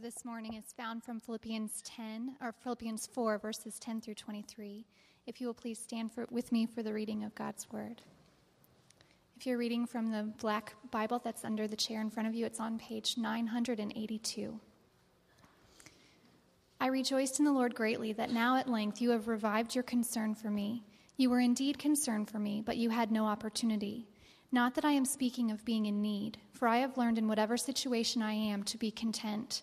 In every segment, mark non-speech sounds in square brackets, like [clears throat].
for this morning is found from Philippians 10 or Philippians 4 verses 10 through 23. If you will please stand for, with me for the reading of God's word. If you're reading from the black Bible that's under the chair in front of you, it's on page 982. I rejoiced in the Lord greatly that now at length you have revived your concern for me. You were indeed concerned for me, but you had no opportunity. Not that I am speaking of being in need, for I have learned in whatever situation I am to be content.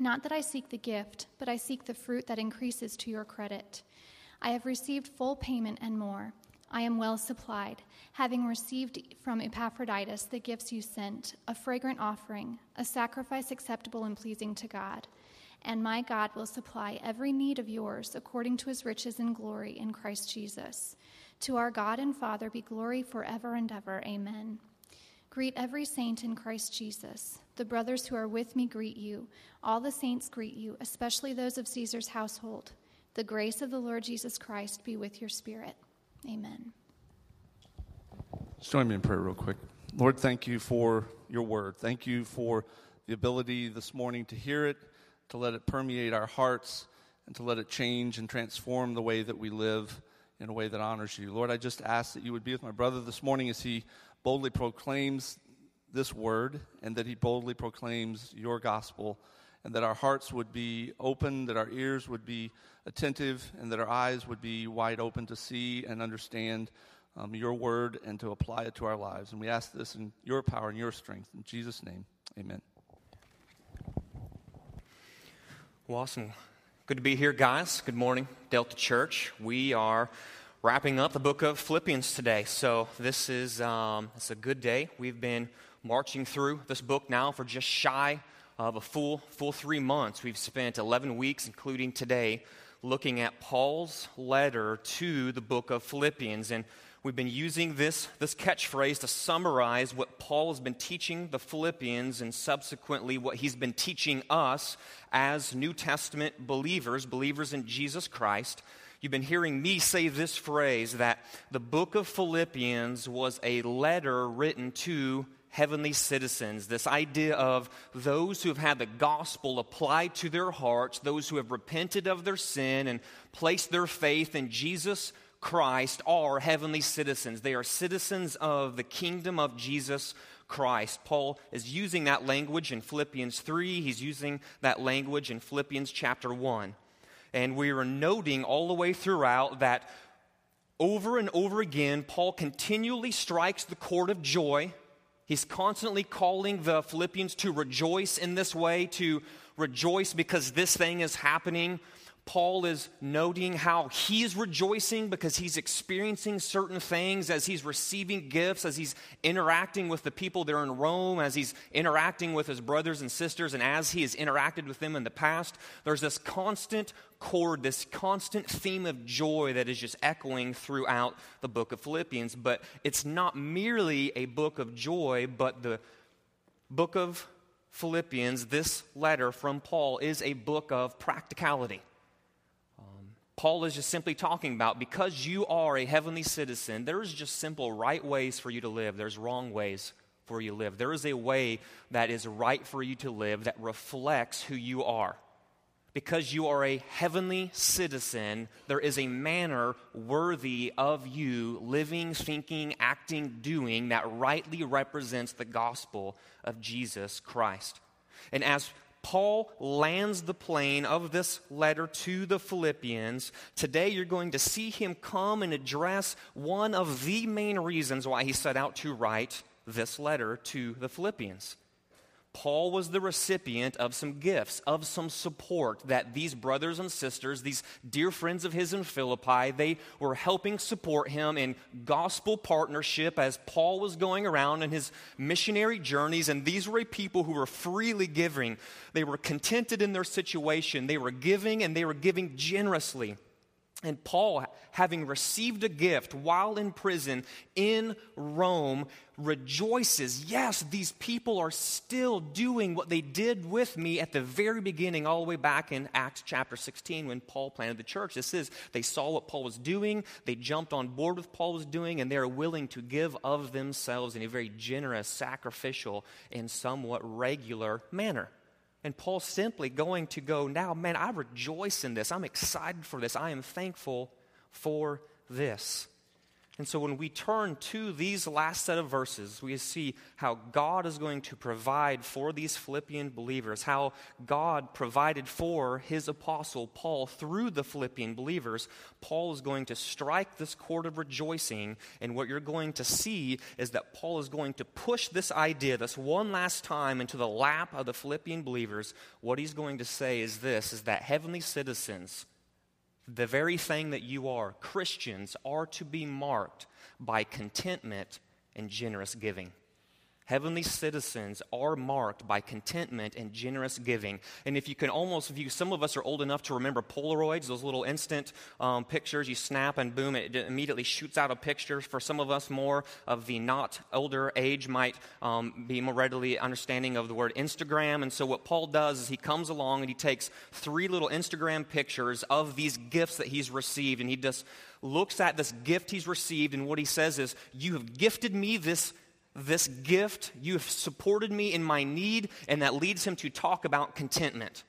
Not that I seek the gift, but I seek the fruit that increases to your credit. I have received full payment and more. I am well supplied, having received from Epaphroditus the gifts you sent, a fragrant offering, a sacrifice acceptable and pleasing to God and my God will supply every need of yours according to his riches and glory in Christ Jesus. To our God and Father be glory forever and ever. Amen. Greet every saint in Christ Jesus. The brothers who are with me greet you. All the saints greet you, especially those of Caesar's household. The grace of the Lord Jesus Christ be with your spirit. Amen. Just join me in prayer, real quick. Lord, thank you for your word. Thank you for the ability this morning to hear it to let it permeate our hearts, and to let it change and transform the way that we live in a way that honors you. Lord, I just ask that you would be with my brother this morning as he boldly proclaims this word and that he boldly proclaims your gospel and that our hearts would be open, that our ears would be attentive, and that our eyes would be wide open to see and understand um, your word and to apply it to our lives. And we ask this in your power and your strength. In Jesus' name, amen. Well, awesome. Good to be here, guys. Good morning, Delta Church. We are wrapping up the book of Philippians today. So this is um, it's a good day. We've been marching through this book now for just shy of a full full three months. We've spent 11 weeks, including today, looking at Paul's letter to the book of Philippians and We've been using this, this catchphrase to summarize what Paul has been teaching the Philippians and subsequently what he's been teaching us as New Testament believers, believers in Jesus Christ. You've been hearing me say this phrase that the book of Philippians was a letter written to heavenly citizens. This idea of those who have had the gospel applied to their hearts, those who have repented of their sin and placed their faith in Jesus Christ are heavenly citizens. They are citizens of the kingdom of Jesus Christ. Paul is using that language in Philippians 3. He's using that language in Philippians chapter 1. And we are noting all the way throughout that over and over again, Paul continually strikes the chord of joy. He's constantly calling the Philippians to rejoice in this way, to rejoice because this thing is happening Paul is noting how he is rejoicing because he's experiencing certain things as he's receiving gifts, as he's interacting with the people there in Rome, as he's interacting with his brothers and sisters, and as he has interacted with them in the past. There's this constant chord, this constant theme of joy that is just echoing throughout the book of Philippians. But it's not merely a book of joy, but the book of Philippians, this letter from Paul, is a book of practicality. Paul is just simply talking about because you are a heavenly citizen, there's just simple right ways for you to live, there's wrong ways for you to live. There is a way that is right for you to live that reflects who you are. Because you are a heavenly citizen, there is a manner worthy of you living, thinking, acting, doing that rightly represents the gospel of Jesus Christ. And as Paul lands the plane of this letter to the Philippians. Today, you're going to see him come and address one of the main reasons why he set out to write this letter to the Philippians. Paul was the recipient of some gifts, of some support that these brothers and sisters, these dear friends of his in Philippi, they were helping support him in gospel partnership as Paul was going around in his missionary journeys. And these were people who were freely giving. They were contented in their situation. They were giving and they were giving generously. And Paul, having received a gift while in prison in Rome, rejoices. Yes, these people are still doing what they did with me at the very beginning, all the way back in Acts chapter 16 when Paul planted the church. This is, they saw what Paul was doing, they jumped on board with Paul was doing, and they're willing to give of themselves in a very generous, sacrificial, and somewhat regular manner. And Paul's simply going to go, now, man, I rejoice in this. I'm excited for this. I am thankful for this. And so when we turn to these last set of verses, we see how God is going to provide for these Philippian believers, how God provided for his apostle Paul through the Philippian believers. Paul is going to strike this chord of rejoicing, and what you're going to see is that Paul is going to push this idea, this one last time, into the lap of the Philippian believers. What he's going to say is this is that heavenly citizens the very thing that you are, Christians, are to be marked by contentment and generous giving. Heavenly citizens are marked by contentment and generous giving. And if you can almost view, some of us are old enough to remember Polaroids, those little instant um, pictures you snap and boom, it immediately shoots out a picture. For some of us, more of the not older age might um, be more readily understanding of the word Instagram. And so what Paul does is he comes along and he takes three little Instagram pictures of these gifts that he's received, and he just looks at this gift he's received, and what he says is, You have gifted me this this gift. You have supported me in my need, and that leads him to talk about contentment.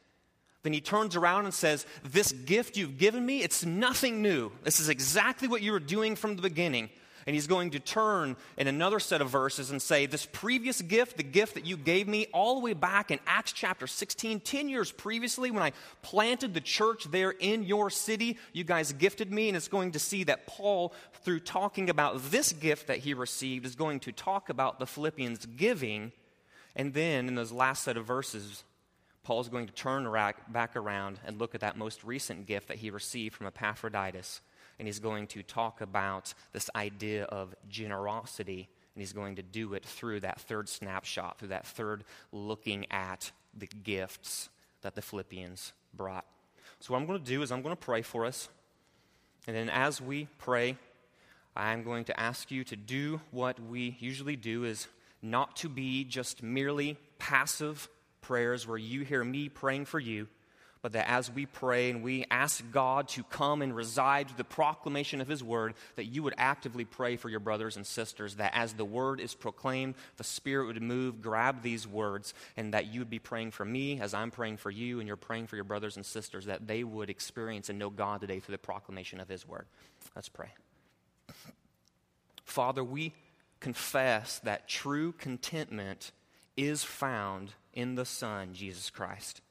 Then he turns around and says, This gift you've given me, it's nothing new. This is exactly what you were doing from the beginning. And he's going to turn in another set of verses and say, This previous gift, the gift that you gave me all the way back in Acts chapter 16, 10 years previously, when I planted the church there in your city, you guys gifted me. And it's going to see that Paul, through talking about this gift that he received, is going to talk about the Philippians giving. And then in those last set of verses, Paul's going to turn back around and look at that most recent gift that he received from Epaphroditus and he's going to talk about this idea of generosity, and he's going to do it through that third snapshot, through that third looking at the gifts that the Philippians brought. So, what I'm going to do is I'm going to pray for us, and then as we pray, I'm going to ask you to do what we usually do is not to be just merely passive prayers where you hear me praying for you but that as we pray and we ask God to come and reside through the proclamation of His word, that you would actively pray for your brothers and sisters, that as the word is proclaimed, the Spirit would move, grab these words, and that you would be praying for me as I'm praying for you, and you're praying for your brothers and sisters, that they would experience and know God today through the proclamation of His word. Let's pray. Father, we confess that true contentment is found in the Son, Jesus Christ.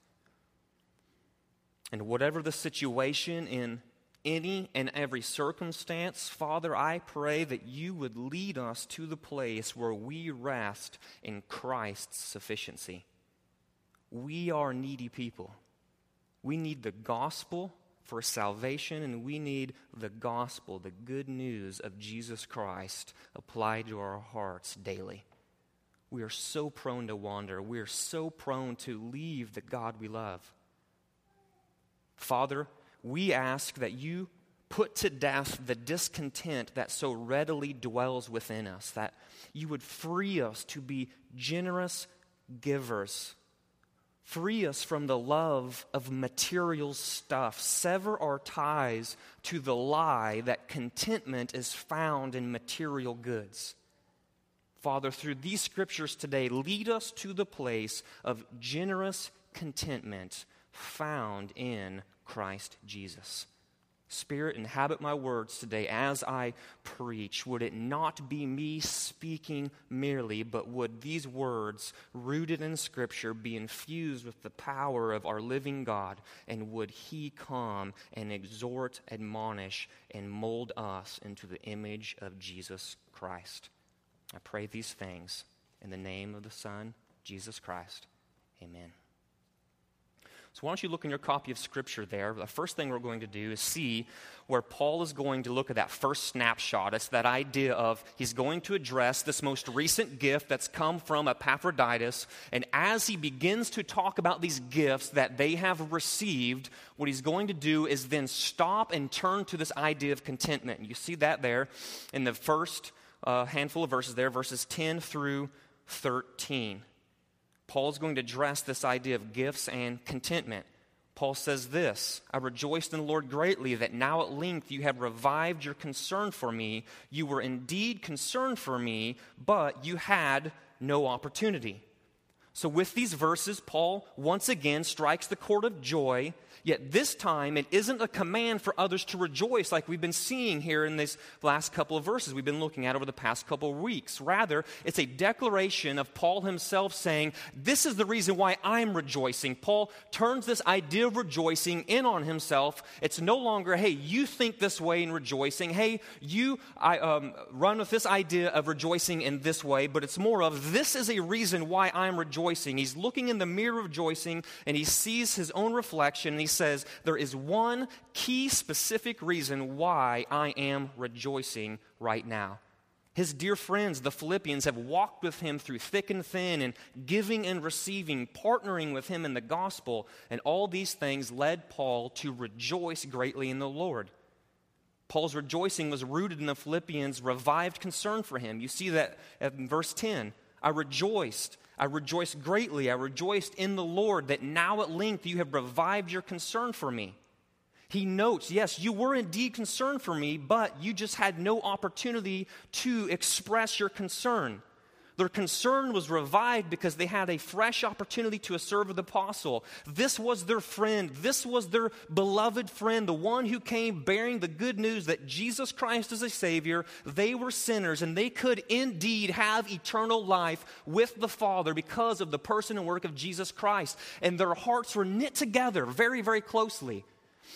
And whatever the situation in any and every circumstance, Father, I pray that you would lead us to the place where we rest in Christ's sufficiency. We are needy people. We need the gospel for salvation, and we need the gospel, the good news of Jesus Christ applied to our hearts daily. We are so prone to wander. We are so prone to leave the God we love. Father, we ask that you put to death the discontent that so readily dwells within us, that you would free us to be generous givers. Free us from the love of material stuff. Sever our ties to the lie that contentment is found in material goods. Father, through these scriptures today, lead us to the place of generous contentment found in Christ Jesus. Spirit, inhabit my words today as I preach. Would it not be me speaking merely, but would these words, rooted in Scripture, be infused with the power of our living God? And would He come and exhort, admonish, and mold us into the image of Jesus Christ? I pray these things in the name of the Son Jesus Christ. Amen. So, why don't you look in your copy of Scripture there? The first thing we're going to do is see where Paul is going to look at that first snapshot. It's that idea of he's going to address this most recent gift that's come from Epaphroditus. And as he begins to talk about these gifts that they have received, what he's going to do is then stop and turn to this idea of contentment. You see that there in the first uh, handful of verses there, verses 10 through 13. Paul's going to address this idea of gifts and contentment. Paul says this I rejoiced in the Lord greatly that now at length you have revived your concern for me. You were indeed concerned for me, but you had no opportunity. So, with these verses, Paul once again strikes the chord of joy Yet this time, it isn't a command for others to rejoice like we've been seeing here in these last couple of verses we've been looking at over the past couple of weeks. Rather, it's a declaration of Paul himself saying, This is the reason why I'm rejoicing. Paul turns this idea of rejoicing in on himself. It's no longer, hey, you think this way in rejoicing. Hey, you I, um, run with this idea of rejoicing in this way, but it's more of, this is a reason why I'm rejoicing. He's looking in the mirror of rejoicing and he sees his own reflection and he says, There is one key specific reason why I am rejoicing right now. His dear friends, the Philippians, have walked with him through thick and thin and giving and receiving, partnering with him in the gospel. And all these things led Paul to rejoice greatly in the Lord. Paul's rejoicing was rooted in the Philippians' revived concern for him. You see that in verse 10. I rejoiced I rejoiced greatly. I rejoiced in the Lord that now at length you have revived your concern for me. He notes, yes, you were indeed concerned for me, but you just had no opportunity to express your concern. Their concern was revived because they had a fresh opportunity to serve the apostle. This was their friend. This was their beloved friend, the one who came bearing the good news that Jesus Christ is a Savior. They were sinners, and they could indeed have eternal life with the Father because of the person and work of Jesus Christ. And their hearts were knit together very, very closely.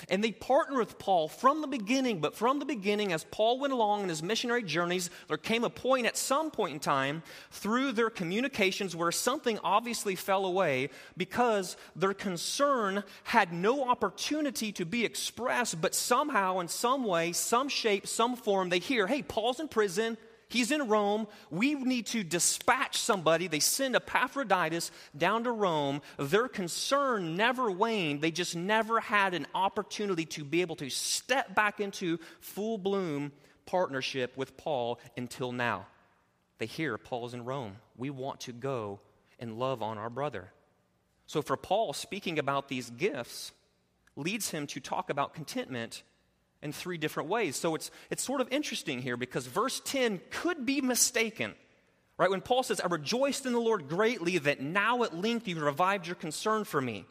And they partnered with Paul from the beginning, but from the beginning, as Paul went along in his missionary journeys, there came a point at some point in time through their communications where something obviously fell away because their concern had no opportunity to be expressed, but somehow, in some way, some shape, some form, they hear, hey, Paul's in prison. He's in Rome. We need to dispatch somebody. They send Epaphroditus down to Rome. Their concern never waned. They just never had an opportunity to be able to step back into full bloom partnership with Paul until now. They hear Paul's in Rome. We want to go and love on our brother. So, for Paul, speaking about these gifts leads him to talk about contentment in three different ways. So it's, it's sort of interesting here because verse 10 could be mistaken. Right? When Paul says, I rejoiced in the Lord greatly that now at length you've revived your concern for me.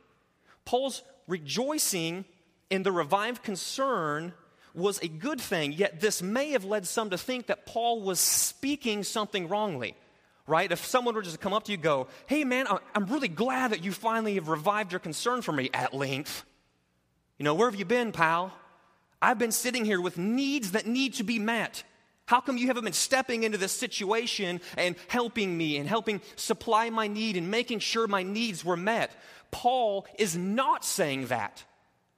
Paul's rejoicing in the revived concern was a good thing, yet this may have led some to think that Paul was speaking something wrongly. Right? If someone were just to come up to you go, Hey man, I'm really glad that you finally have revived your concern for me at length. You know, where have you been, pal? I've been sitting here with needs that need to be met. How come you haven't been stepping into this situation and helping me and helping supply my need and making sure my needs were met? Paul is not saying that.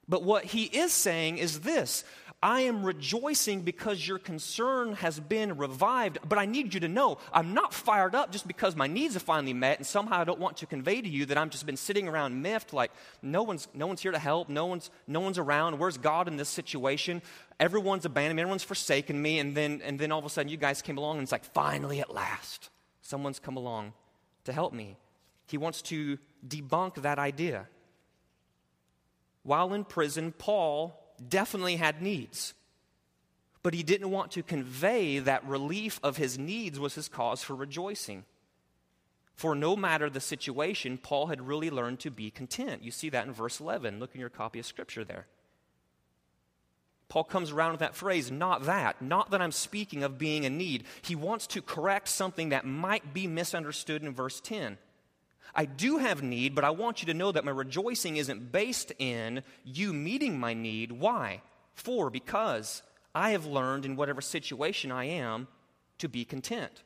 But what he is saying is this I am rejoicing because your concern has been revived, but I need you to know I'm not fired up just because my needs are finally met, and somehow I don't want to convey to you that I've just been sitting around miffed, like no one's, no one's here to help, no one's, no one's around. Where's God in this situation? Everyone's abandoned me, everyone's forsaken me, and then, and then all of a sudden you guys came along, and it's like, finally, at last, someone's come along to help me. He wants to debunk that idea. While in prison, Paul definitely had needs. But he didn't want to convey that relief of his needs was his cause for rejoicing. For no matter the situation, Paul had really learned to be content. You see that in verse 11. Look in your copy of Scripture there. Paul comes around with that phrase, not that, not that I'm speaking of being in need. He wants to correct something that might be misunderstood in verse 10. I do have need, but I want you to know that my rejoicing isn't based in you meeting my need. Why? For, because I have learned in whatever situation I am to be content.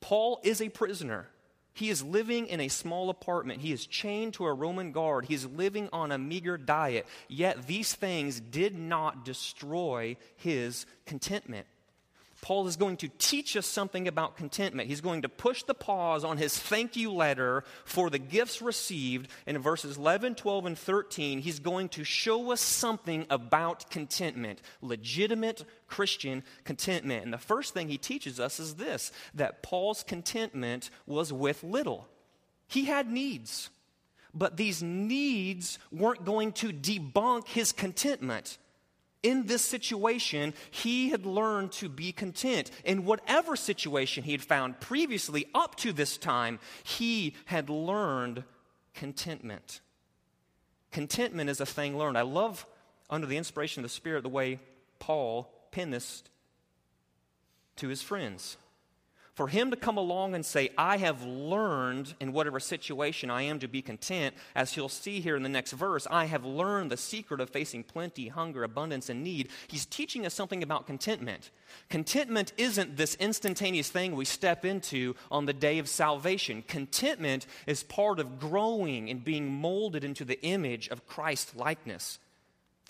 Paul is a prisoner. He is living in a small apartment. He is chained to a Roman guard. He is living on a meager diet. Yet these things did not destroy his contentment. Paul is going to teach us something about contentment. He's going to push the pause on his thank you letter for the gifts received. in verses 11, 12, and 13, he's going to show us something about contentment, legitimate Christian contentment. And the first thing he teaches us is this that Paul's contentment was with little. He had needs, but these needs weren't going to debunk his contentment in this situation, he had learned to be content. In whatever situation he had found previously up to this time, he had learned contentment. Contentment is a thing learned. I love, under the inspiration of the Spirit, the way Paul penned this to his friends. For him to come along and say, I have learned in whatever situation I am to be content, as he'll see here in the next verse, I have learned the secret of facing plenty, hunger, abundance, and need. He's teaching us something about contentment. Contentment isn't this instantaneous thing we step into on the day of salvation. Contentment is part of growing and being molded into the image of Christ likeness.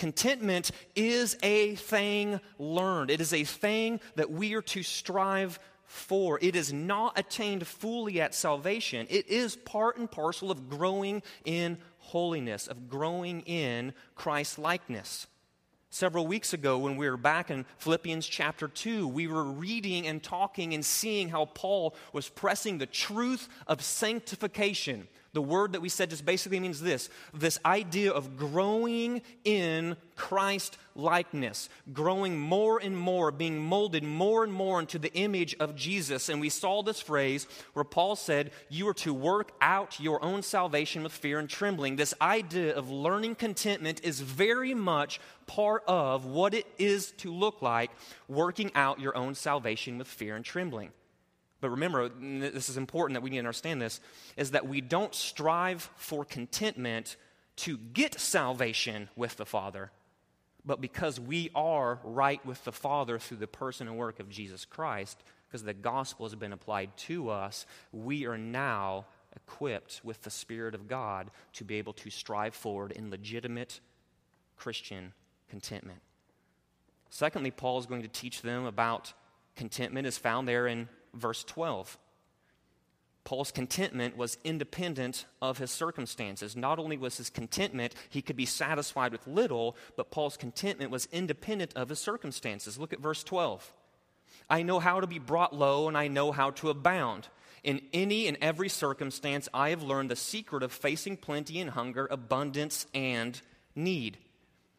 Contentment is a thing learned. It is a thing that we are to strive for. It is not attained fully at salvation. It is part and parcel of growing in holiness, of growing in Christ likeness. Several weeks ago, when we were back in Philippians chapter 2, we were reading and talking and seeing how Paul was pressing the truth of sanctification the word that we said just basically means this this idea of growing in Christ likeness, growing more and more, being molded more and more into the image of Jesus. And we saw this phrase where Paul said, You are to work out your own salvation with fear and trembling. This idea of learning contentment is very much part of what it is to look like working out your own salvation with fear and trembling. But remember, this is important that we need to understand this, is that we don't strive for contentment to get salvation with the Father, but because we are right with the Father through the person and work of Jesus Christ, because the gospel has been applied to us, we are now equipped with the Spirit of God to be able to strive forward in legitimate Christian contentment. Secondly, Paul is going to teach them about contentment, is found there in verse 12. Paul's contentment was independent of his circumstances. Not only was his contentment, he could be satisfied with little, but Paul's contentment was independent of his circumstances. Look at verse 12. I know how to be brought low, and I know how to abound. In any and every circumstance, I have learned the secret of facing plenty and hunger, abundance and need.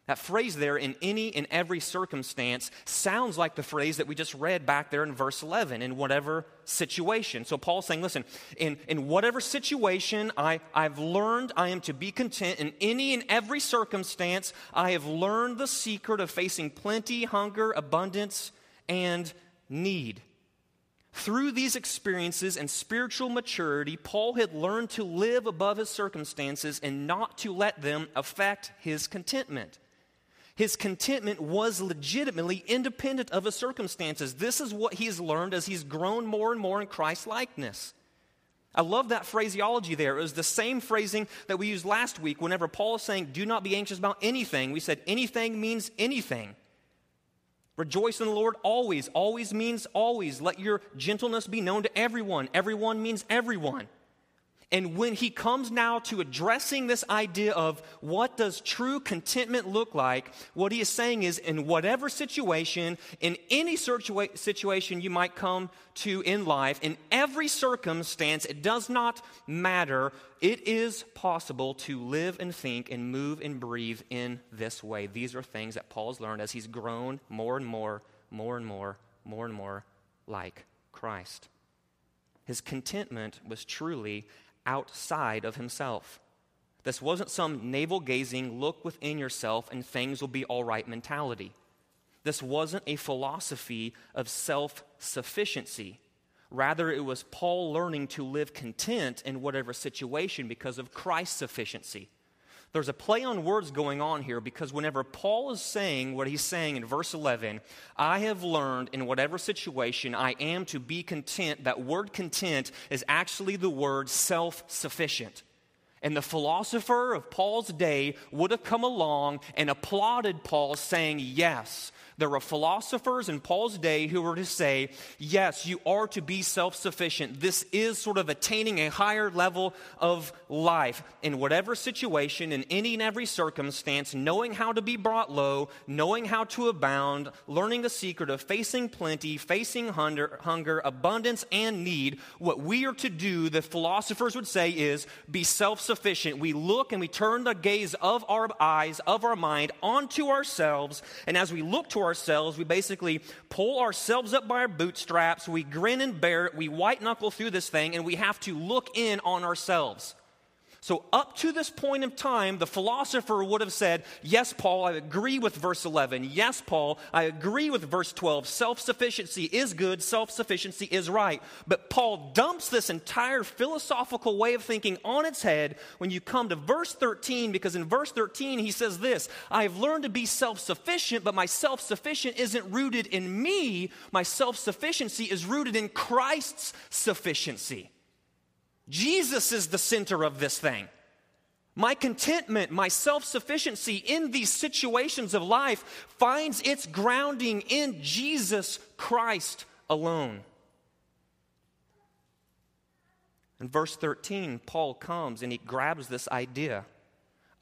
That phrase there, in any and every circumstance, sounds like the phrase that we just read back there in verse 11, in whatever situation. So Paul's saying, listen, in, in whatever situation I, I've learned I am to be content. In any and every circumstance, I have learned the secret of facing plenty, hunger, abundance, and need. Through these experiences and spiritual maturity, Paul had learned to live above his circumstances and not to let them affect his contentment. His contentment was legitimately independent of his circumstances. This is what he's learned as he's grown more and more in Christ likeness. I love that phraseology there. It was the same phrasing that we used last week whenever Paul is saying, Do not be anxious about anything. We said, Anything means anything. Rejoice in the Lord always. Always means always. Let your gentleness be known to everyone. Everyone means everyone. And when he comes now to addressing this idea of what does true contentment look like, what he is saying is in whatever situation, in any situa- situation you might come to in life, in every circumstance, it does not matter. It is possible to live and think and move and breathe in this way. These are things that Paul's learned as he's grown more and more, more and more, more and more like Christ. His contentment was truly outside of himself. This wasn't some navel gazing, look within yourself and things will be all right mentality. This wasn't a philosophy of self sufficiency. Rather, it was Paul learning to live content in whatever situation because of Christ's sufficiency. There's a play on words going on here because whenever Paul is saying what he's saying in verse 11, I have learned in whatever situation I am to be content, that word content is actually the word self sufficient. And the philosopher of Paul's day would have come along and applauded Paul, saying, Yes, there were philosophers in Paul's day who were to say, yes, you are to be self sufficient. This is sort of attaining a higher level of life in whatever situation, in any and every circumstance, knowing how to be brought low, knowing how to abound, learning the secret of facing plenty, facing hunger, hunger abundance, and need. What we are to do, the philosophers would say, is be self sufficient. We look and we turn the gaze of our eyes, of our mind, onto ourselves. And as we look to ourselves. We basically pull ourselves up by our bootstraps. We grin and bear it. We white knuckle through this thing, and we have to look in on ourselves. So, up to this point of time, the philosopher would have said, Yes, Paul, I agree with verse 11. Yes, Paul, I agree with verse 12. Self sufficiency is good, self sufficiency is right. But Paul dumps this entire philosophical way of thinking on its head when you come to verse 13, because in verse 13 he says this I have learned to be self sufficient, but my self sufficient isn't rooted in me. My self sufficiency is rooted in Christ's sufficiency. Jesus is the center of this thing. My contentment, my self sufficiency in these situations of life finds its grounding in Jesus Christ alone. In verse 13, Paul comes and he grabs this idea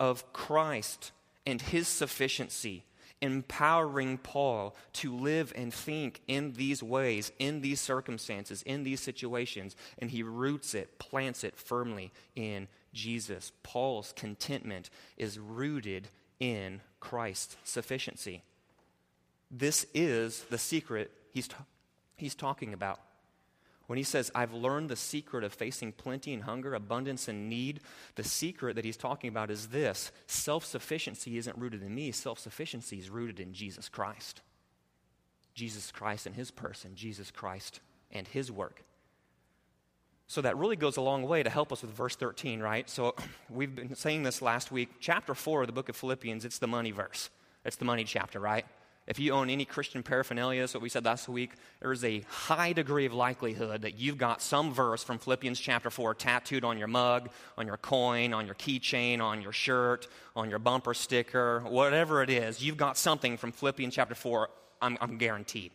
of Christ and his sufficiency empowering Paul to live and think in these ways, in these circumstances, in these situations, and he roots it, plants it firmly in Jesus. Paul's contentment is rooted in Christ's sufficiency. This is the secret he's, he's talking about. When he says, I've learned the secret of facing plenty and hunger, abundance and need, the secret that he's talking about is this self sufficiency isn't rooted in me, self sufficiency is rooted in Jesus Christ. Jesus Christ and his person, Jesus Christ and his work. So that really goes a long way to help us with verse 13, right? So [clears throat] we've been saying this last week. Chapter 4 of the book of Philippians, it's the money verse. It's the money chapter, right? If you own any Christian paraphernalia, that's what we said last week, there is a high degree of likelihood that you've got some verse from Philippians chapter 4 tattooed on your mug, on your coin, on your keychain, on your shirt, on your bumper sticker, whatever it is. You've got something from Philippians chapter 4, I'm, I'm guaranteed.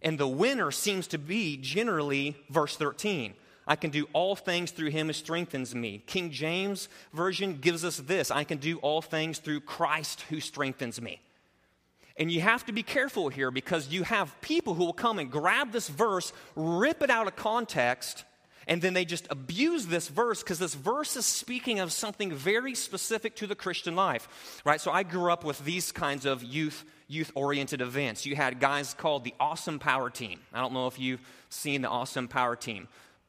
And the winner seems to be generally verse 13. I can do all things through him who strengthens me. King James Version gives us this I can do all things through Christ who strengthens me. And you have to be careful here because you have people who will come and grab this verse, rip it out of context, and then they just abuse this verse because this verse is speaking of something very specific to the Christian life, right? So I grew up with these kinds of youth youth oriented events. You had guys called the Awesome Power Team. I don't know if you've seen the Awesome Power Team.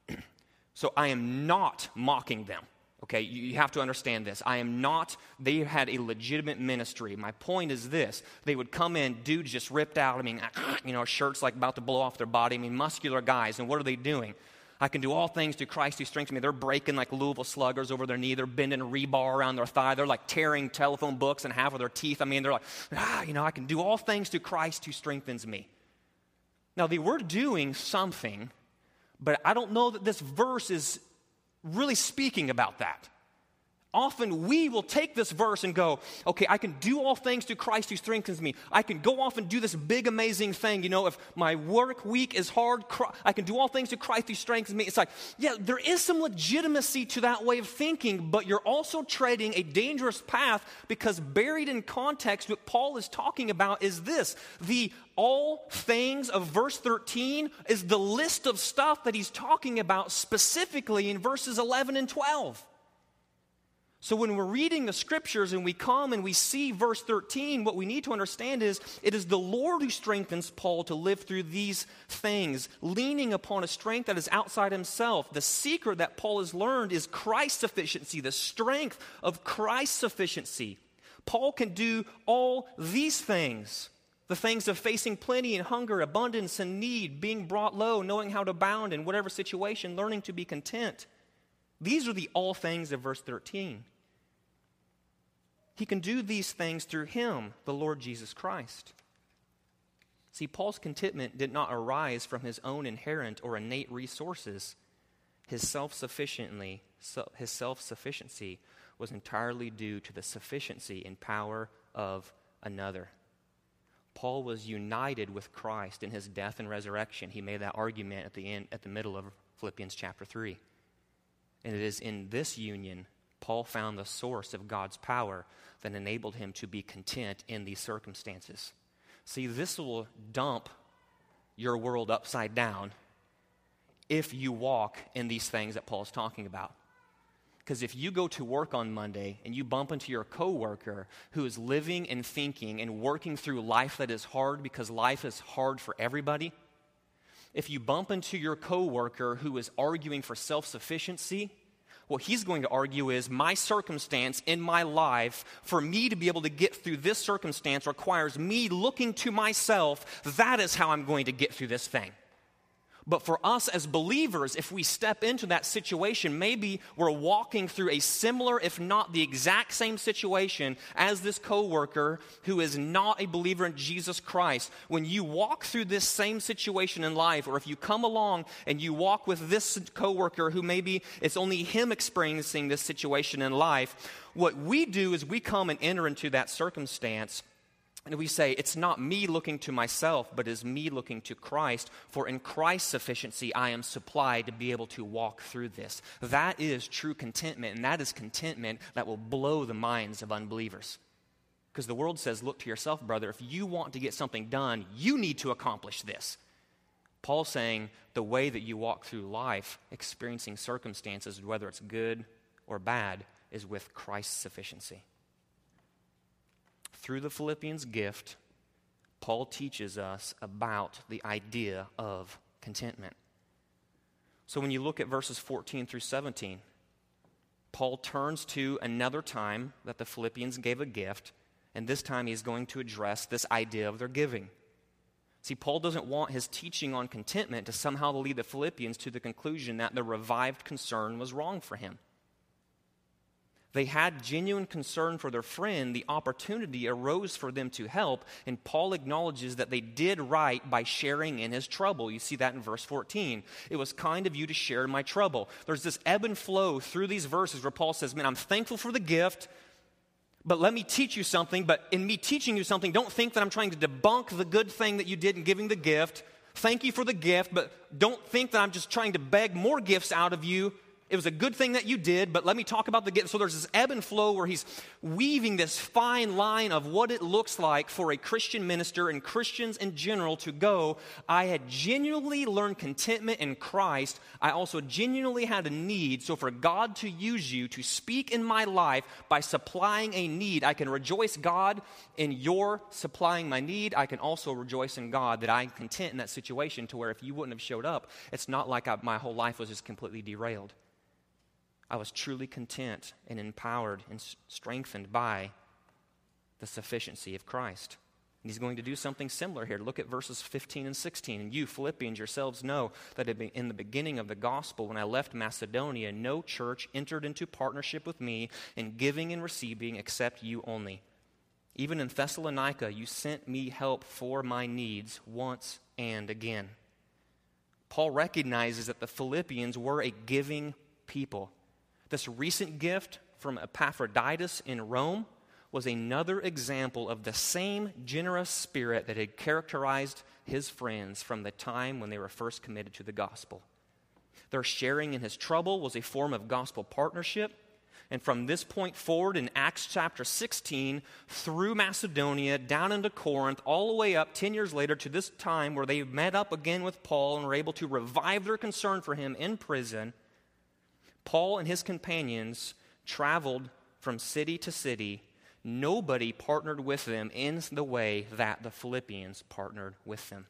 [clears throat] so I am not mocking them. Okay, you have to understand this. I am not, they had a legitimate ministry. My point is this they would come in, dudes just ripped out, I mean, you know, shirts like about to blow off their body, I mean, muscular guys, and what are they doing? I can do all things through Christ who strengthens me. They're breaking like Louisville sluggers over their knee. They're bending rebar around their thigh. They're like tearing telephone books in half of their teeth. I mean, they're like, ah, you know, I can do all things through Christ who strengthens me. Now, they were doing something, but I don't know that this verse is really speaking about that. Often we will take this verse and go, okay, I can do all things through Christ who strengthens me. I can go off and do this big, amazing thing. You know, if my work week is hard, I can do all things through Christ who strengthens me. It's like, yeah, there is some legitimacy to that way of thinking, but you're also treading a dangerous path because buried in context, what Paul is talking about is this the all things of verse 13 is the list of stuff that he's talking about specifically in verses 11 and 12. So, when we're reading the scriptures and we come and we see verse 13, what we need to understand is it is the Lord who strengthens Paul to live through these things, leaning upon a strength that is outside himself. The secret that Paul has learned is Christ's sufficiency, the strength of Christ's sufficiency. Paul can do all these things the things of facing plenty and hunger, abundance and need, being brought low, knowing how to abound in whatever situation, learning to be content. These are the all things of verse 13. He can do these things through him, the Lord Jesus Christ. See, Paul's contentment did not arise from his own inherent or innate resources. His self-sufficiently, his self-sufficiency was entirely due to the sufficiency and power of another. Paul was united with Christ in his death and resurrection. He made that argument at the end at the middle of Philippians chapter 3. And it is in this union Paul found the source of God's power that enabled him to be content in these circumstances. See, this will dump your world upside down if you walk in these things that Paul's talking about. Because if you go to work on Monday and you bump into your coworker who is living and thinking and working through life that is hard because life is hard for everybody, if you bump into your coworker who is arguing for self-sufficiency, what he's going to argue is my circumstance in my life, for me to be able to get through this circumstance, requires me looking to myself. That is how I'm going to get through this thing. But for us as believers, if we step into that situation, maybe we're walking through a similar, if not the exact same situation as this coworker who is not a believer in Jesus Christ. When you walk through this same situation in life, or if you come along and you walk with this coworker who maybe it's only him experiencing this situation in life, what we do is we come and enter into that circumstance and we say, it's not me looking to myself, but is me looking to Christ, for in Christ's sufficiency I am supplied to be able to walk through this. That is true contentment, and that is contentment that will blow the minds of unbelievers. Because the world says, look to yourself, brother, if you want to get something done, you need to accomplish this. Paul's saying the way that you walk through life, experiencing circumstances, whether it's good or bad, is with Christ's sufficiency through the Philippians gift, Paul teaches us about the idea of contentment. So when you look at verses 14 through 17, Paul turns to another time that the Philippians gave a gift, and this time he's going to address this idea of their giving. See, Paul doesn't want his teaching on contentment to somehow lead the Philippians to the conclusion that the revived concern was wrong for him. They had genuine concern for their friend. The opportunity arose for them to help, and Paul acknowledges that they did right by sharing in his trouble. You see that in verse 14. It was kind of you to share in my trouble. There's this ebb and flow through these verses where Paul says, Man, I'm thankful for the gift, but let me teach you something. But in me teaching you something, don't think that I'm trying to debunk the good thing that you did in giving the gift. Thank you for the gift, but don't think that I'm just trying to beg more gifts out of you it was a good thing that you did, but let me talk about the gift. So there's this ebb and flow where he's weaving this fine line of what it looks like for a Christian minister and Christians in general to go, I had genuinely learned contentment in Christ. I also genuinely had a need. So for God to use you to speak in my life by supplying a need, I can rejoice God in your supplying my need. I can also rejoice in God that I'm content in that situation to where if you wouldn't have showed up, it's not like I, my whole life was just completely derailed. I was truly content and empowered and strengthened by the sufficiency of Christ. And he's going to do something similar here. Look at verses 15 and 16. And you, Philippians, yourselves know that in the beginning of the gospel, when I left Macedonia, no church entered into partnership with me in giving and receiving except you only. Even in Thessalonica, you sent me help for my needs once and again. Paul recognizes that the Philippians were a giving people. This recent gift from Epaphroditus in Rome was another example of the same generous spirit that had characterized his friends from the time when they were first committed to the gospel. Their sharing in his trouble was a form of gospel partnership. And from this point forward in Acts chapter 16, through Macedonia, down into Corinth, all the way up 10 years later to this time where they met up again with Paul and were able to revive their concern for him in prison, Paul and his companions traveled from city to city. Nobody partnered with them in the way that the Philippians partnered with them.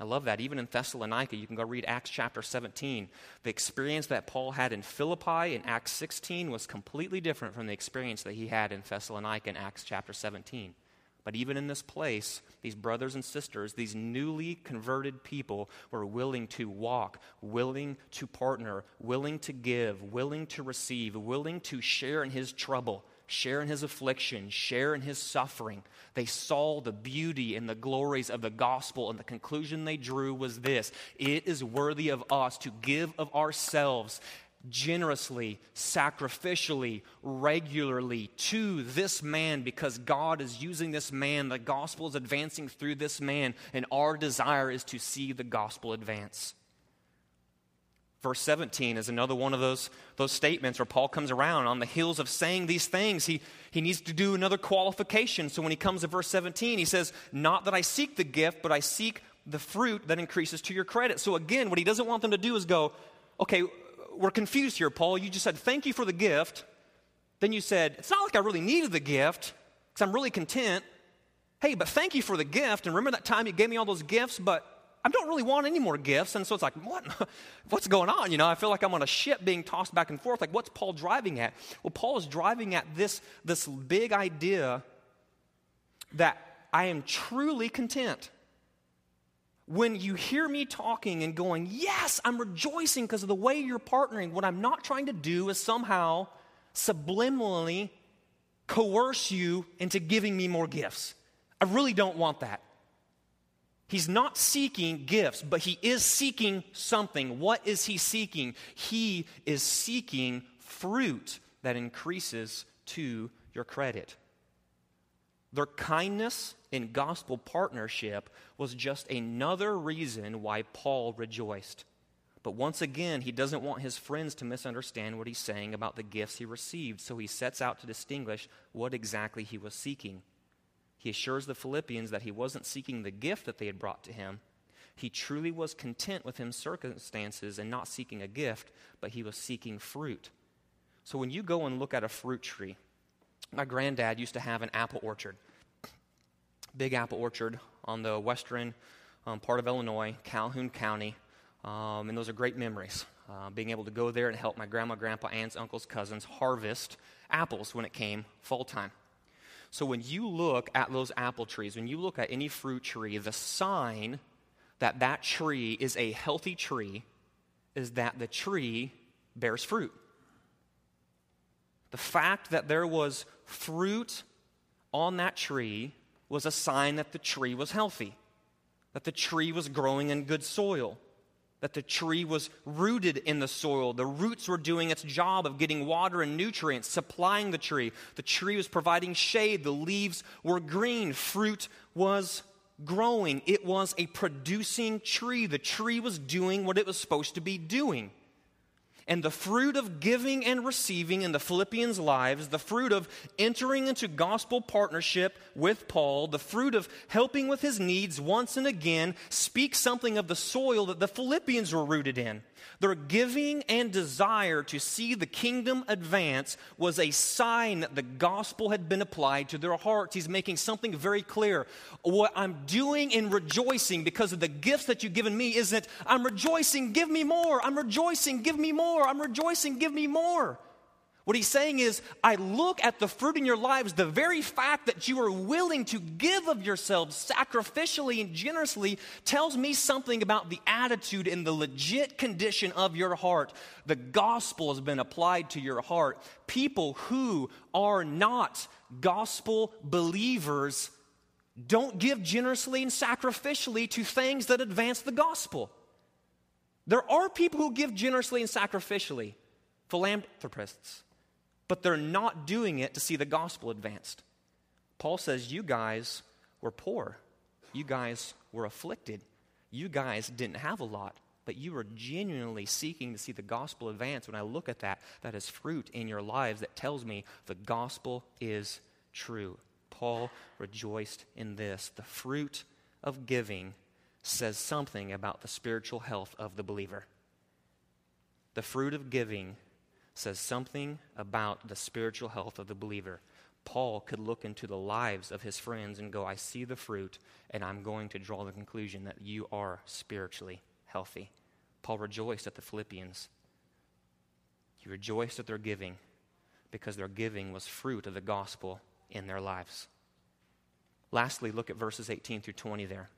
I love that. Even in Thessalonica, you can go read Acts chapter 17. The experience that Paul had in Philippi in Acts 16 was completely different from the experience that he had in Thessalonica in Acts chapter 17. But even in this place, these brothers and sisters, these newly converted people were willing to walk, willing to partner, willing to give, willing to receive, willing to share in his trouble share in his affliction, share in his suffering. They saw the beauty and the glories of the gospel, and the conclusion they drew was this it is worthy of us to give of ourselves generously, sacrificially, regularly to this man because God is using this man. The gospel is advancing through this man, and our desire is to see the gospel advance. Verse 17 is another one of those, those statements where Paul comes around on the heels of saying these things. He, he needs to do another qualification. So when he comes to verse 17, he says, Not that I seek the gift, but I seek the fruit that increases to your credit. So again, what he doesn't want them to do is go, Okay, we're confused here, Paul. You just said, Thank you for the gift. Then you said, It's not like I really needed the gift because I'm really content. Hey, but thank you for the gift. And remember that time you gave me all those gifts, but I don't really want any more gifts. And so it's like, what? [laughs] What's going on? You know, I feel like I'm on a ship being tossed back and forth. Like, what's Paul driving at? Well, Paul is driving at this, this big idea that I am truly content when you hear me talking and going, Yes, I'm rejoicing because of the way you're partnering, what I'm not trying to do is somehow subliminally coerce you into giving me more gifts. I really don't want that. He's not seeking gifts, but he is seeking something. What is he seeking? He is seeking fruit that increases to your credit. Their kindness in gospel partnership was just another reason why Paul rejoiced. But once again, he doesn't want his friends to misunderstand what he's saying about the gifts he received, so he sets out to distinguish what exactly he was seeking. He assures the Philippians that he wasn't seeking the gift that they had brought to him. He truly was content with his circumstances and not seeking a gift, but he was seeking fruit. So when you go and look at a fruit tree, my granddad used to have an apple orchard big apple orchard on the western um, part of Illinois, Calhoun County. Um, and those are great memories. Uh, being able to go there and help my grandma, grandpa, aunts, uncles, cousins harvest apples when it came fall time. So when you look at those apple trees, when you look at any fruit tree, the sign that that tree is a healthy tree is that the tree bears fruit. The fact that there was fruit on that tree was a sign that the tree was healthy, that the tree was growing in good soil, that the tree was rooted in the soil. The roots were doing its job of getting water and nutrients, supplying the tree. The tree was providing shade. The leaves were green. Fruit was growing. It was a producing tree. The tree was doing what it was supposed to be doing. And the fruit of giving and receiving in the Philippians' lives, the fruit of entering into gospel partnership with Paul, the fruit of helping with his needs once and again, speaks something of the soil that the Philippians were rooted in. Their giving and desire to see the kingdom advance was a sign that the gospel had been applied to their hearts. He's making something very clear. What I'm doing in rejoicing because of the gifts that you've given me isn't, I'm rejoicing, give me more. I'm rejoicing, give me more. I'm rejoicing, give me more. What he's saying is, I look at the fruit in your lives, the very fact that you are willing to give of yourselves sacrificially and generously tells me something about the attitude and the legit condition of your heart. The gospel has been applied to your heart. People who are not gospel believers don't give generously and sacrificially to things that advance the gospel. There are people who give generously and sacrificially, philanthropists but they're not doing it to see the gospel advanced. Paul says, You guys were poor. You guys were afflicted. You guys didn't have a lot, but you were genuinely seeking to see the gospel advance. When I look at that, that is fruit in your lives that tells me the gospel is true. Paul rejoiced in this. The fruit of giving says something about the spiritual health of the believer. The fruit of giving says something about the spiritual health of the believer. Paul could look into the lives of his friends and go, I see the fruit, and I'm going to draw the conclusion that you are spiritually healthy. Paul rejoiced at the Philippians. He rejoiced at their giving because their giving was fruit of the gospel in their lives. Lastly, look at verses 18 through 20 there.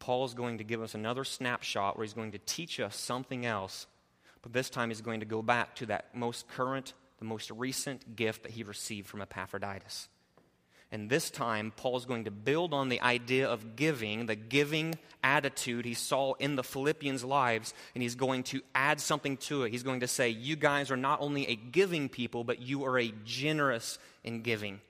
Paul is going to give us another snapshot where he's going to teach us something else but this time he's going to go back to that most current the most recent gift that he received from Epaphroditus. And this time, Paul is going to build on the idea of giving, the giving attitude he saw in the Philippians' lives, and he's going to add something to it. He's going to say, You guys are not only a giving people, but you are a generous in giving.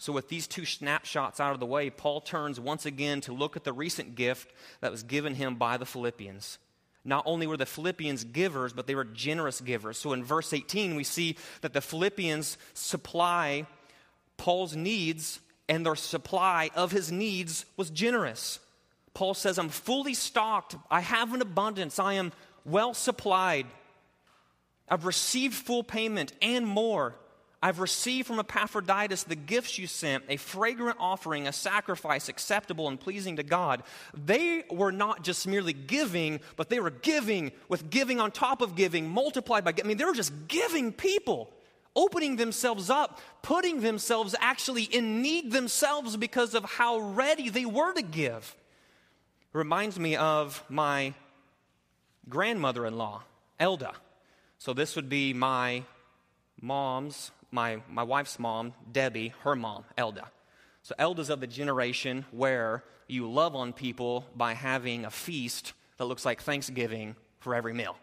So, with these two snapshots out of the way, Paul turns once again to look at the recent gift that was given him by the Philippians. Not only were the Philippians givers, but they were generous givers. So, in verse 18, we see that the Philippians supply Paul's needs, and their supply of his needs was generous. Paul says, I'm fully stocked. I have an abundance. I am well supplied. I've received full payment and more. I've received from Epaphroditus the gifts you sent, a fragrant offering, a sacrifice acceptable and pleasing to God. They were not just merely giving, but they were giving with giving on top of giving, multiplied by, giving. I mean, they were just giving people opening themselves up, putting themselves actually in need themselves because of how ready they were to give. Reminds me of my grandmother in law, Elda. So this would be my mom's, my, my wife's mom, Debbie, her mom, Elda. So Elda's of the generation where you love on people by having a feast that looks like Thanksgiving for every meal.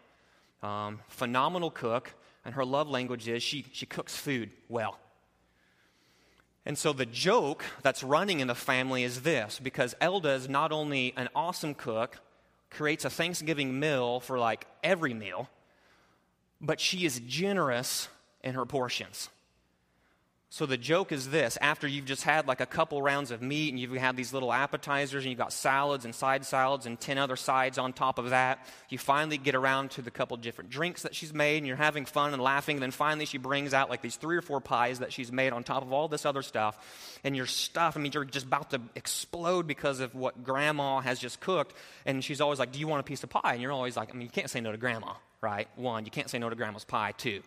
Um, phenomenal cook and her love language is she, she cooks food well. And so the joke that's running in the family is this because Elda is not only an awesome cook, creates a Thanksgiving meal for like every meal, but she is generous in her portions. So the joke is this after you've just had like a couple rounds of meat and you've had these little appetizers and you've got salads and side salads and 10 other sides on top of that, you finally get around to the couple different drinks that she's made and you're having fun and laughing. And then finally she brings out like these three or four pies that she's made on top of all this other stuff. And your stuff, I mean, you're just about to explode because of what grandma has just cooked. And she's always like, Do you want a piece of pie? And you're always like, I mean, you can't say no to grandma, right? One, you can't say no to grandma's pie. Two,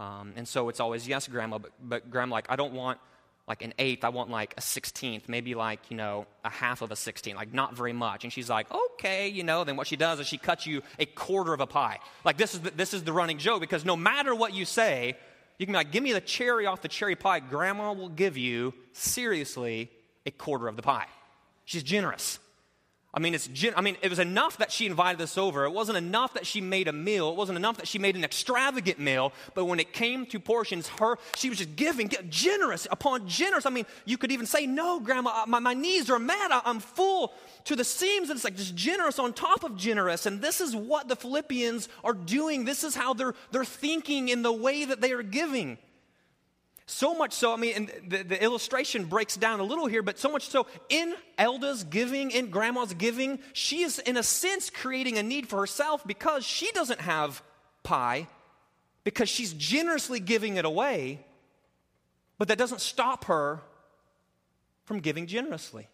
um, and so it's always, yes, grandma, but, but grandma, like, I don't want like an eighth, I want like a sixteenth, maybe like, you know, a half of a sixteenth, like not very much. And she's like, okay, you know, then what she does is she cuts you a quarter of a pie. Like, this is the, this is the running joke because no matter what you say, you can be like, give me the cherry off the cherry pie. Grandma will give you, seriously, a quarter of the pie. She's generous. I mean, it's, I mean, it was enough that she invited us over. It wasn't enough that she made a meal. It wasn't enough that she made an extravagant meal. But when it came to portions, her, she was just giving, generous upon generous. I mean, you could even say, no, grandma, my, my knees are mad. I, I'm full to the seams. And it's like just generous on top of generous. And this is what the Philippians are doing. This is how they're, they're thinking in the way that they are giving. So much so, I mean, the, the, illustration breaks down a little here, but so much so, in Elda's giving, in Grandma's giving, she is, in a sense, creating a need for herself because she doesn't have pie, because she's generously giving it away, but that doesn't stop her from giving generously.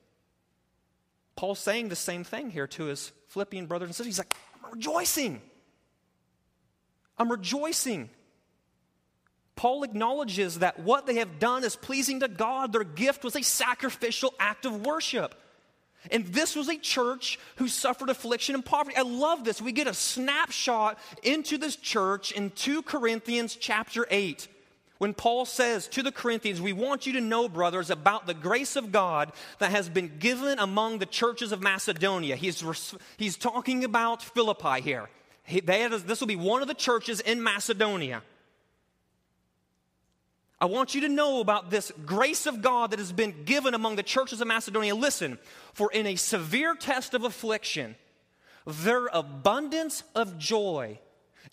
Paul's saying the same thing here to his Philippian brothers and sisters. He's like, I'm rejoicing. I'm rejoicing Paul acknowledges that what they have done is pleasing to God. Their gift was a sacrificial act of worship. And this was a church who suffered affliction and poverty. I love this. We get a snapshot into this church in 2 Corinthians chapter 8. When Paul says to the Corinthians, We want you to know, brothers, about the grace of God that has been given among the churches of Macedonia. He's, he's talking about Philippi here. He, this will be one of the churches in Macedonia. I want you to know about this grace of God that has been given among the churches of Macedonia. Listen, for in a severe test of affliction, their abundance of joy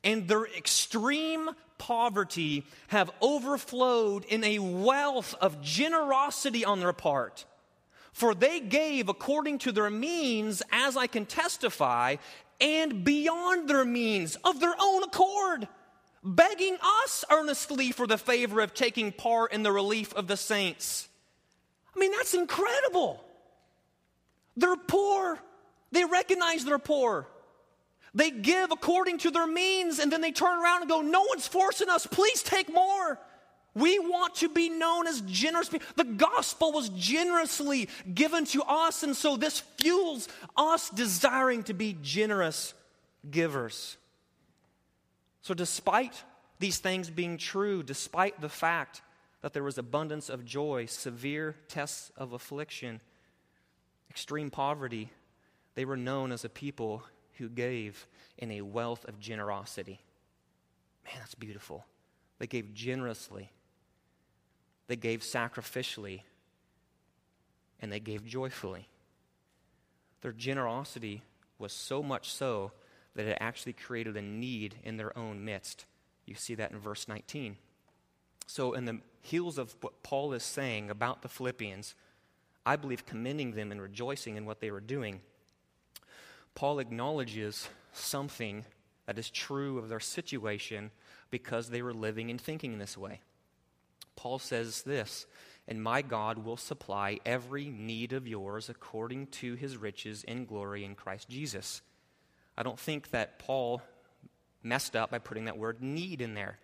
and their extreme poverty have overflowed in a wealth of generosity on their part. For they gave according to their means, as I can testify, and beyond their means of their own accord begging us earnestly for the favor of taking part in the relief of the saints. I mean, that's incredible. They're poor. They recognize they're poor. They give according to their means, and then they turn around and go, No one's forcing us. Please take more. We want to be known as generous people. The gospel was generously given to us, and so this fuels us desiring to be generous givers. So, despite these things being true, despite the fact that there was abundance of joy, severe tests of affliction, extreme poverty, they were known as a people who gave in a wealth of generosity. Man, that's beautiful. They gave generously, they gave sacrificially, and they gave joyfully. Their generosity was so much so that it actually created a need in their own midst. You see that in verse 19. So, in the heels of what Paul is saying about the Philippians, I believe commending them and rejoicing in what they were doing, Paul acknowledges something that is true of their situation because they were living and thinking this way. Paul says this, and my God will supply every need of yours according to his riches in glory in Christ Jesus. I don't think that Paul messed up by putting that word need in there.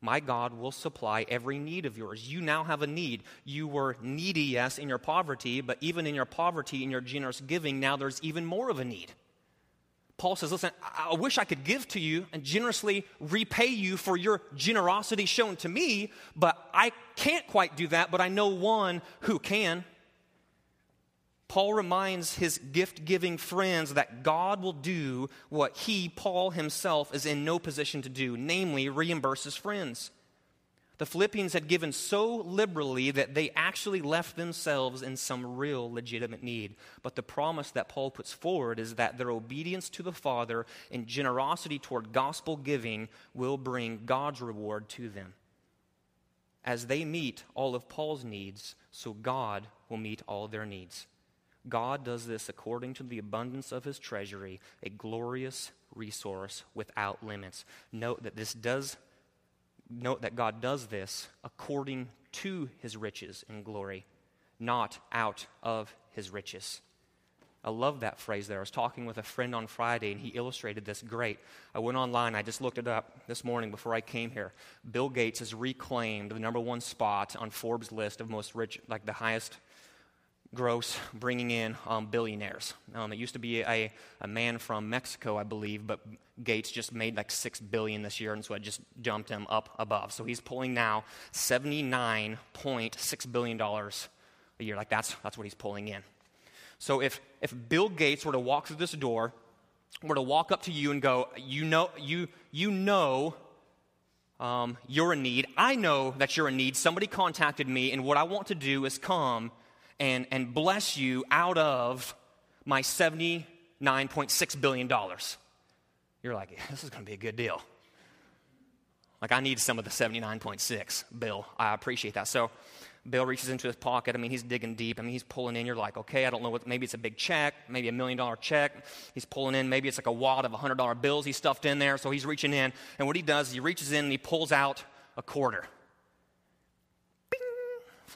My God will supply every need of yours. You now have a need. You were needy, yes, in your poverty, but even in your poverty, in your generous giving, now there's even more of a need. Paul says, Listen, I wish I could give to you and generously repay you for your generosity shown to me, but I can't quite do that, but I know one who can. Paul reminds his gift giving friends that God will do what he, Paul himself, is in no position to do, namely, reimburse his friends. The Philippians had given so liberally that they actually left themselves in some real legitimate need. But the promise that Paul puts forward is that their obedience to the Father and generosity toward gospel giving will bring God's reward to them. As they meet all of Paul's needs, so God will meet all their needs. God does this according to the abundance of his treasury, a glorious resource without limits. Note that this does note that God does this according to his riches and glory, not out of his riches. I love that phrase there. I was talking with a friend on Friday and he illustrated this great. I went online, I just looked it up this morning before I came here. Bill Gates has reclaimed the number one spot on Forbes' list of most rich, like the highest gross bringing in um, billionaires. Um, it used to be a, a man from Mexico, I believe, but Gates just made like six billion this year, and so I just jumped him up above. So he's pulling now $79.6 billion a year. Like that's, that's what he's pulling in. So if, if Bill Gates were to walk through this door, were to walk up to you and go, you know, you, you know um, you're in need. I know that you're in need. Somebody contacted me, and what I want to do is come and, and bless you out of my $79.6 billion. You're like, this is going to be a good deal. Like, I need some of the 79.6, Bill. I appreciate that. So, Bill reaches into his pocket. I mean, he's digging deep. I mean, he's pulling in. You're like, okay, I don't know what, maybe it's a big check, maybe a million dollar check. He's pulling in. Maybe it's like a wad of $100 bills he stuffed in there. So he's reaching in. And what he does is he reaches in and he pulls out a quarter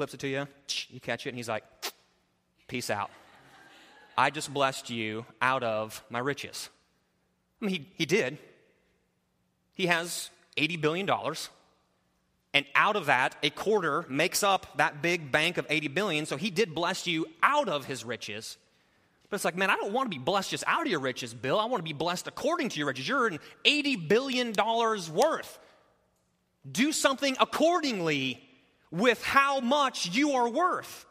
flips it to you, you catch it, and he's like, peace out. I just blessed you out of my riches. I mean, he, he did. He has $80 billion. And out of that, a quarter makes up that big bank of 80 billion. So he did bless you out of his riches. But it's like, man, I don't want to be blessed just out of your riches, Bill. I want to be blessed according to your riches. You're an $80 billion worth. Do something accordingly with how much you are worth.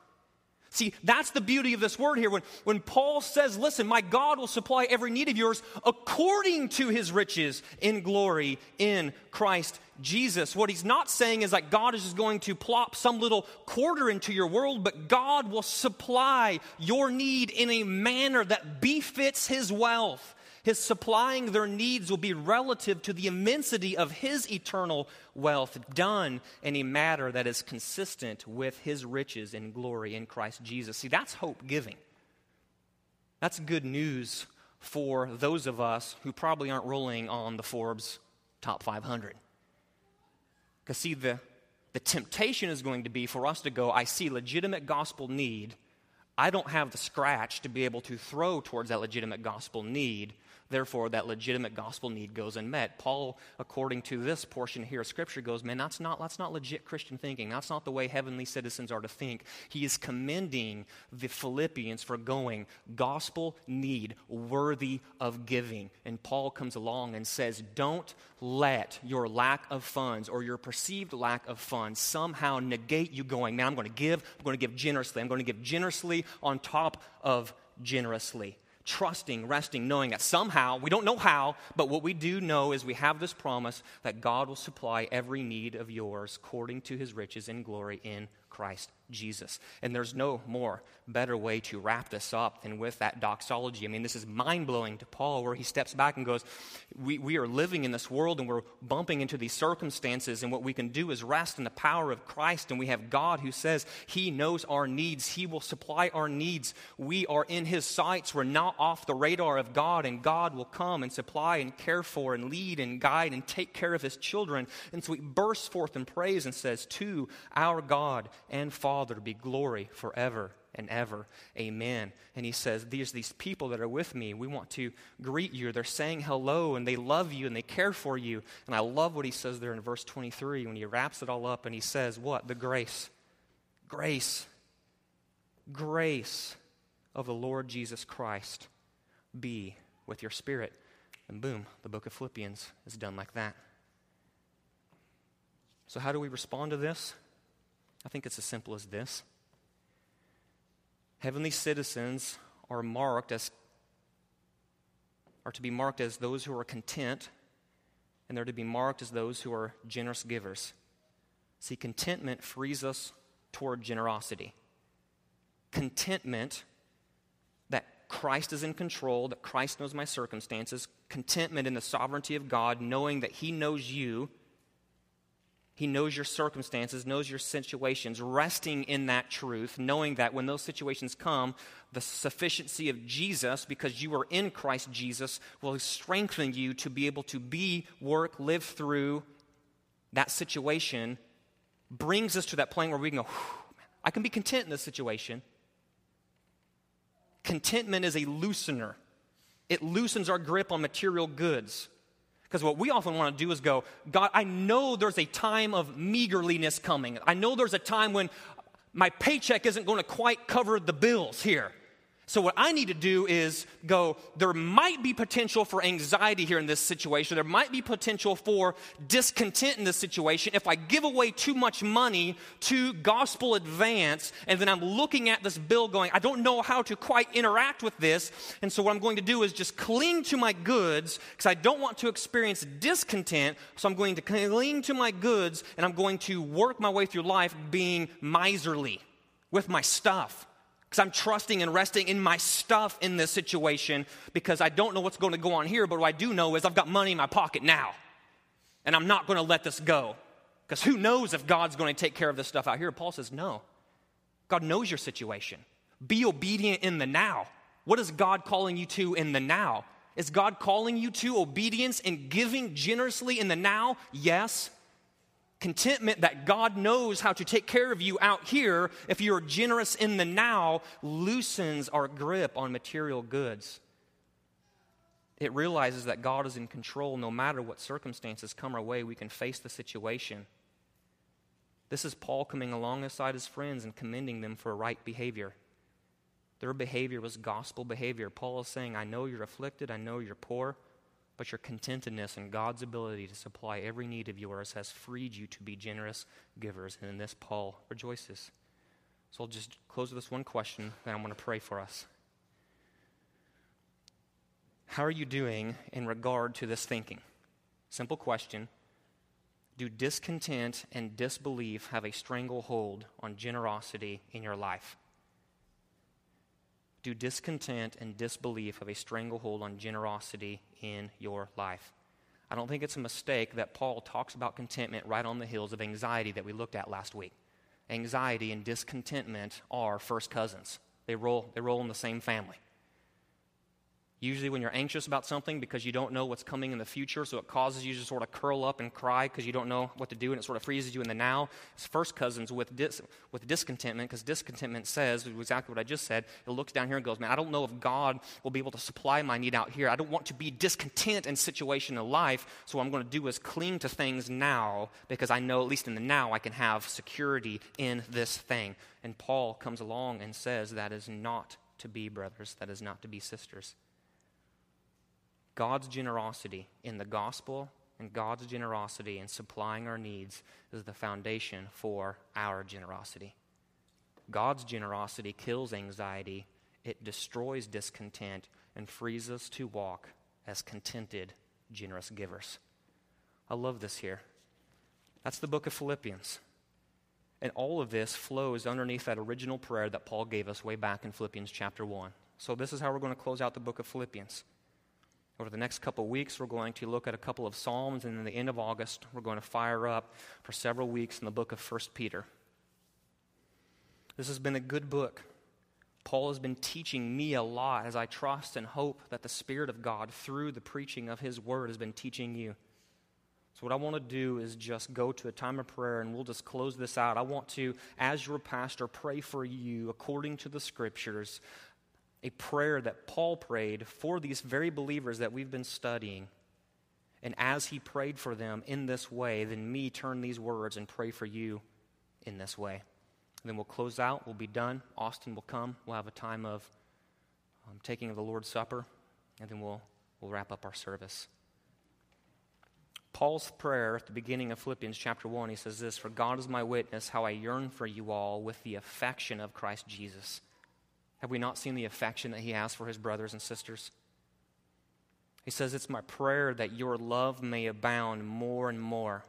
See, that's the beauty of this word here. When, when Paul says, Listen, my God will supply every need of yours according to his riches in glory in Christ Jesus. What he's not saying is that God is just going to plop some little quarter into your world, but God will supply your need in a manner that befits his wealth. His supplying their needs will be relative to the immensity of His eternal wealth, done in a matter that is consistent with His riches and glory in Christ Jesus. See, that's hope giving. That's good news for those of us who probably aren't rolling on the Forbes top 500. Because, see, the, the temptation is going to be for us to go, I see legitimate gospel need. I don't have the scratch to be able to throw towards that legitimate gospel need Therefore, that legitimate gospel need goes unmet. Paul, according to this portion here of Scripture, goes, man, that's not, that's not legit Christian thinking. That's not the way heavenly citizens are to think. He is commending the Philippians for going, gospel need, worthy of giving. And Paul comes along and says, don't let your lack of funds or your perceived lack of funds somehow negate you going, man, I'm going to give, I'm going to give generously. I'm going to give generously on top of generously trusting, resting, knowing that somehow, we don't know how, but what we do know is we have this promise that God will supply every need of yours according to his riches and glory in Christ Jesus. And there's no more better way to wrap this up than with that doxology. I mean, this is mind blowing to Paul, where he steps back and goes, we, we are living in this world and we're bumping into these circumstances, and what we can do is rest in the power of Christ. And we have God who says He knows our needs, He will supply our needs. We are in His sights, we're not off the radar of God, and God will come and supply and care for and lead and guide and take care of His children. And so he bursts forth in praise and says, To our God and Father, Father be glory forever and ever. Amen. And he says, There's these people that are with me. We want to greet you. They're saying hello and they love you and they care for you. And I love what he says there in verse 23 when he wraps it all up and he says, What? The grace. Grace. Grace of the Lord Jesus Christ be with your spirit. And boom, the book of Philippians is done like that. So, how do we respond to this? I think it's as simple as this Heavenly citizens are marked as are to be marked as those who are content, and they're to be marked as those who are generous givers. See, contentment frees us toward generosity. Contentment that Christ is in control, that Christ knows my circumstances, contentment in the sovereignty of God, knowing that He knows you he knows your circumstances, knows your situations, resting in that truth, knowing that when those situations come, the sufficiency of Jesus, because you are in Christ Jesus, will strengthen you to be able to be, work, live through that situation, brings us to that point where we can go, I can be content in this situation. Contentment is a loosener, it loosens our grip on material goods. Because what we often want to do is go, God, I know there's a time of meagerliness coming. I know there's a time when my paycheck isn't going to quite cover the bills here. So, what I need to do is go, there might be potential for anxiety here in this situation. There might be potential for discontent in this situation if I give away too much money to gospel advance, and then I'm looking at this bill going, I don't know how to quite interact with this. And so, what I'm going to do is just cling to my goods because I don't want to experience discontent. So, I'm going to cling to my goods and I'm going to work my way through life being miserly with my stuff because I'm trusting and resting in my stuff in this situation because I don't know what's going to go on here, but what I do know is I've got money in my pocket now. And I'm not going to let this go. Because who knows if God's going to take care of this stuff out here? Paul says, no. God knows your situation. Be obedient in the now. What is God calling you to in the now? Is God calling you to obedience and giving generously in the now? Yes contentment that God knows how to take care of you out here, if you're generous in the now, loosens our grip on material goods. It realizes that God is in control no matter what circumstances come our way, we can face the situation. This is Paul coming alongside his friends and commending them for right behavior. Their behavior was gospel behavior. Paul is saying, I know you're afflicted, I know you're poor but your contentedness and God's ability to supply every need of yours has freed you to be generous givers. And in this, Paul rejoices. So I'll just close with this one question, and I'm going to pray for us. How are you doing in regard to this thinking? Simple question. Do discontent and disbelief have a stranglehold on generosity in your life? Do discontent and disbelief have a stranglehold on generosity in your life? I don't think it's a mistake that Paul talks about contentment right on the heels of anxiety that we looked at last week. Anxiety and discontentment are first cousins, they roll, they roll in the same family. Usually, when you're anxious about something because you don't know what's coming in the future, so it causes you to sort of curl up and cry because you don't know what to do, and it sort of freezes you in the now. It's first cousins with, dis- with discontentment because discontentment says exactly what I just said. It looks down here and goes, Man, I don't know if God will be able to supply my need out here. I don't want to be discontent in situation in life, so what I'm going to do is cling to things now because I know, at least in the now, I can have security in this thing. And Paul comes along and says that is not to be brothers, that is not to be sisters. God's generosity in the gospel and God's generosity in supplying our needs is the foundation for our generosity. God's generosity kills anxiety, it destroys discontent, and frees us to walk as contented, generous givers. I love this here. That's the book of Philippians. And all of this flows underneath that original prayer that Paul gave us way back in Philippians chapter 1. So, this is how we're going to close out the book of Philippians. Over the next couple weeks, we're going to look at a couple of Psalms, and in the end of August, we're going to fire up for several weeks in the book of 1 Peter. This has been a good book. Paul has been teaching me a lot as I trust and hope that the Spirit of God, through the preaching of His Word, has been teaching you. So, what I want to do is just go to a time of prayer and we'll just close this out. I want to, as your pastor, pray for you according to the Scriptures a prayer that Paul prayed for these very believers that we've been studying. And as he prayed for them in this way, then me turn these words and pray for you in this way. And then we'll close out. We'll be done. Austin will come. We'll have a time of um, taking of the Lord's Supper, and then we'll, we'll wrap up our service. Paul's prayer at the beginning of Philippians chapter 1, he says this For God is my witness, how I yearn for you all with the affection of Christ Jesus. Have we not seen the affection that he has for his brothers and sisters? He says, It's my prayer that your love may abound more and more.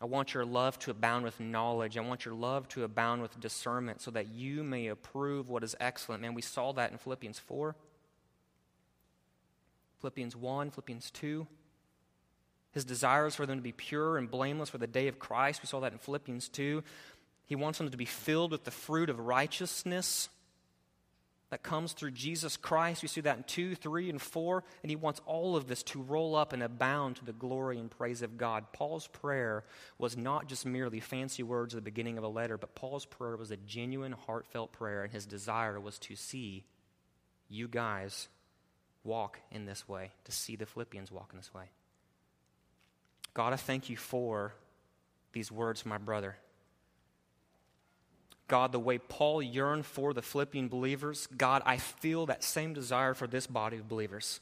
I want your love to abound with knowledge. I want your love to abound with discernment so that you may approve what is excellent. Man, we saw that in Philippians 4, Philippians 1, Philippians 2. His desires for them to be pure and blameless for the day of Christ. We saw that in Philippians 2. He wants them to be filled with the fruit of righteousness that comes through Jesus Christ. We see that in 2, 3, and 4. And he wants all of this to roll up and abound to the glory and praise of God. Paul's prayer was not just merely fancy words at the beginning of a letter, but Paul's prayer was a genuine, heartfelt prayer. And his desire was to see you guys walk in this way, to see the Philippians walk in this way. God, I thank you for these words, my brother. God, the way Paul yearned for the Philippian believers, God, I feel that same desire for this body of believers.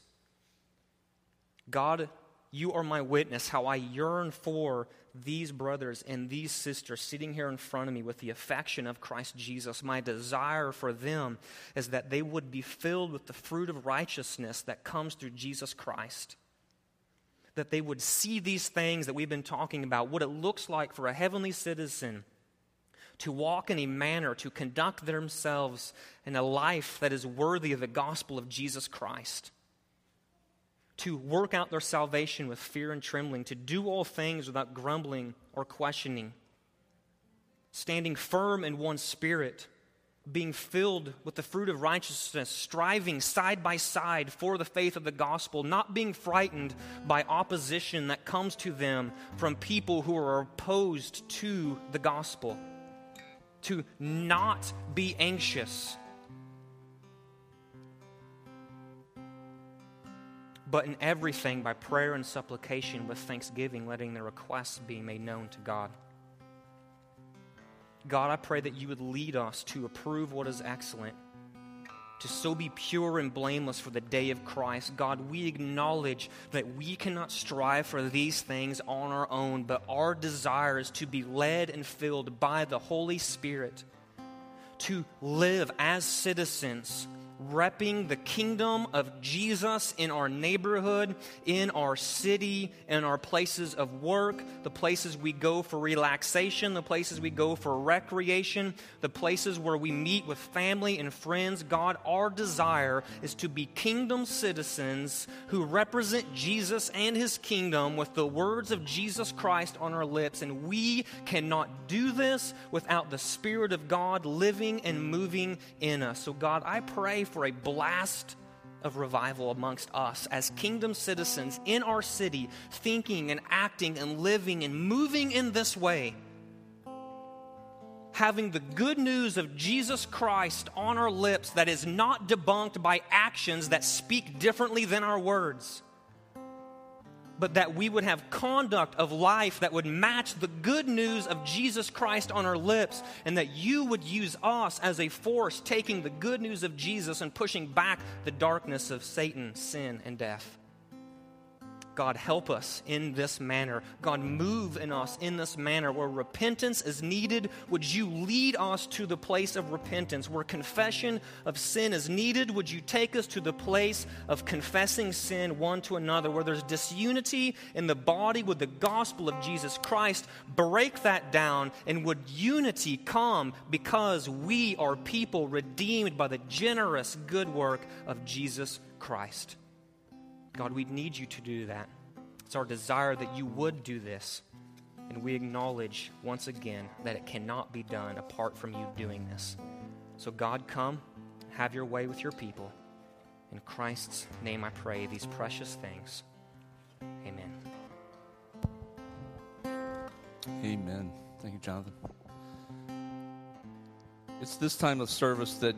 God, you are my witness how I yearn for these brothers and these sisters sitting here in front of me with the affection of Christ Jesus. My desire for them is that they would be filled with the fruit of righteousness that comes through Jesus Christ. That they would see these things that we've been talking about, what it looks like for a heavenly citizen to walk in a manner, to conduct themselves in a life that is worthy of the gospel of Jesus Christ, to work out their salvation with fear and trembling, to do all things without grumbling or questioning, standing firm in one spirit, being filled with the fruit of righteousness, striving side by side for the faith of the gospel, not being frightened by opposition that comes to them from people who are opposed to the gospel to not be anxious, but in everything by prayer and supplication with thanksgiving, letting the requests be made known to God. God, I pray that you would lead us to approve what is excellent to so be pure and blameless for the day of Christ. God, we acknowledge that we cannot strive for these things on our own, but our desire is to be led and filled by the Holy Spirit to live as citizens repping the kingdom of Jesus in our neighborhood, in our city, in our places of work, the places we go for relaxation, the places we go for recreation, the places where we meet with family and friends. God, our desire is to be kingdom citizens who represent Jesus and his kingdom with the words of Jesus Christ on our lips. And we cannot do this without the Spirit of God living and moving in us. So, God, I pray for a blast of revival amongst us as kingdom citizens in our city, thinking and acting and living and moving in this way. Having the good news of Jesus Christ on our lips that is not debunked by actions that speak differently than our words but that we would have conduct of life that would match the good news of Jesus Christ on our lips, and that you would use us as a force taking the good news of Jesus and pushing back the darkness of Satan, sin, and death. God, help us in this manner. God, move in us in this manner. Where repentance is needed, would you lead us to the place of repentance? Where confession of sin is needed, would you take us to the place of confessing sin one to another? Where there's disunity in the body with the gospel of Jesus Christ, break that down, and would unity come because we are people redeemed by the generous good work of Jesus Christ? God, we need you to do that. It's our desire that you would do this. And we acknowledge once again that it cannot be done apart from you doing this. So, God, come, have your way with your people. In Christ's name I pray these precious things. Amen. Amen. Thank you, Jonathan. It's this time of service that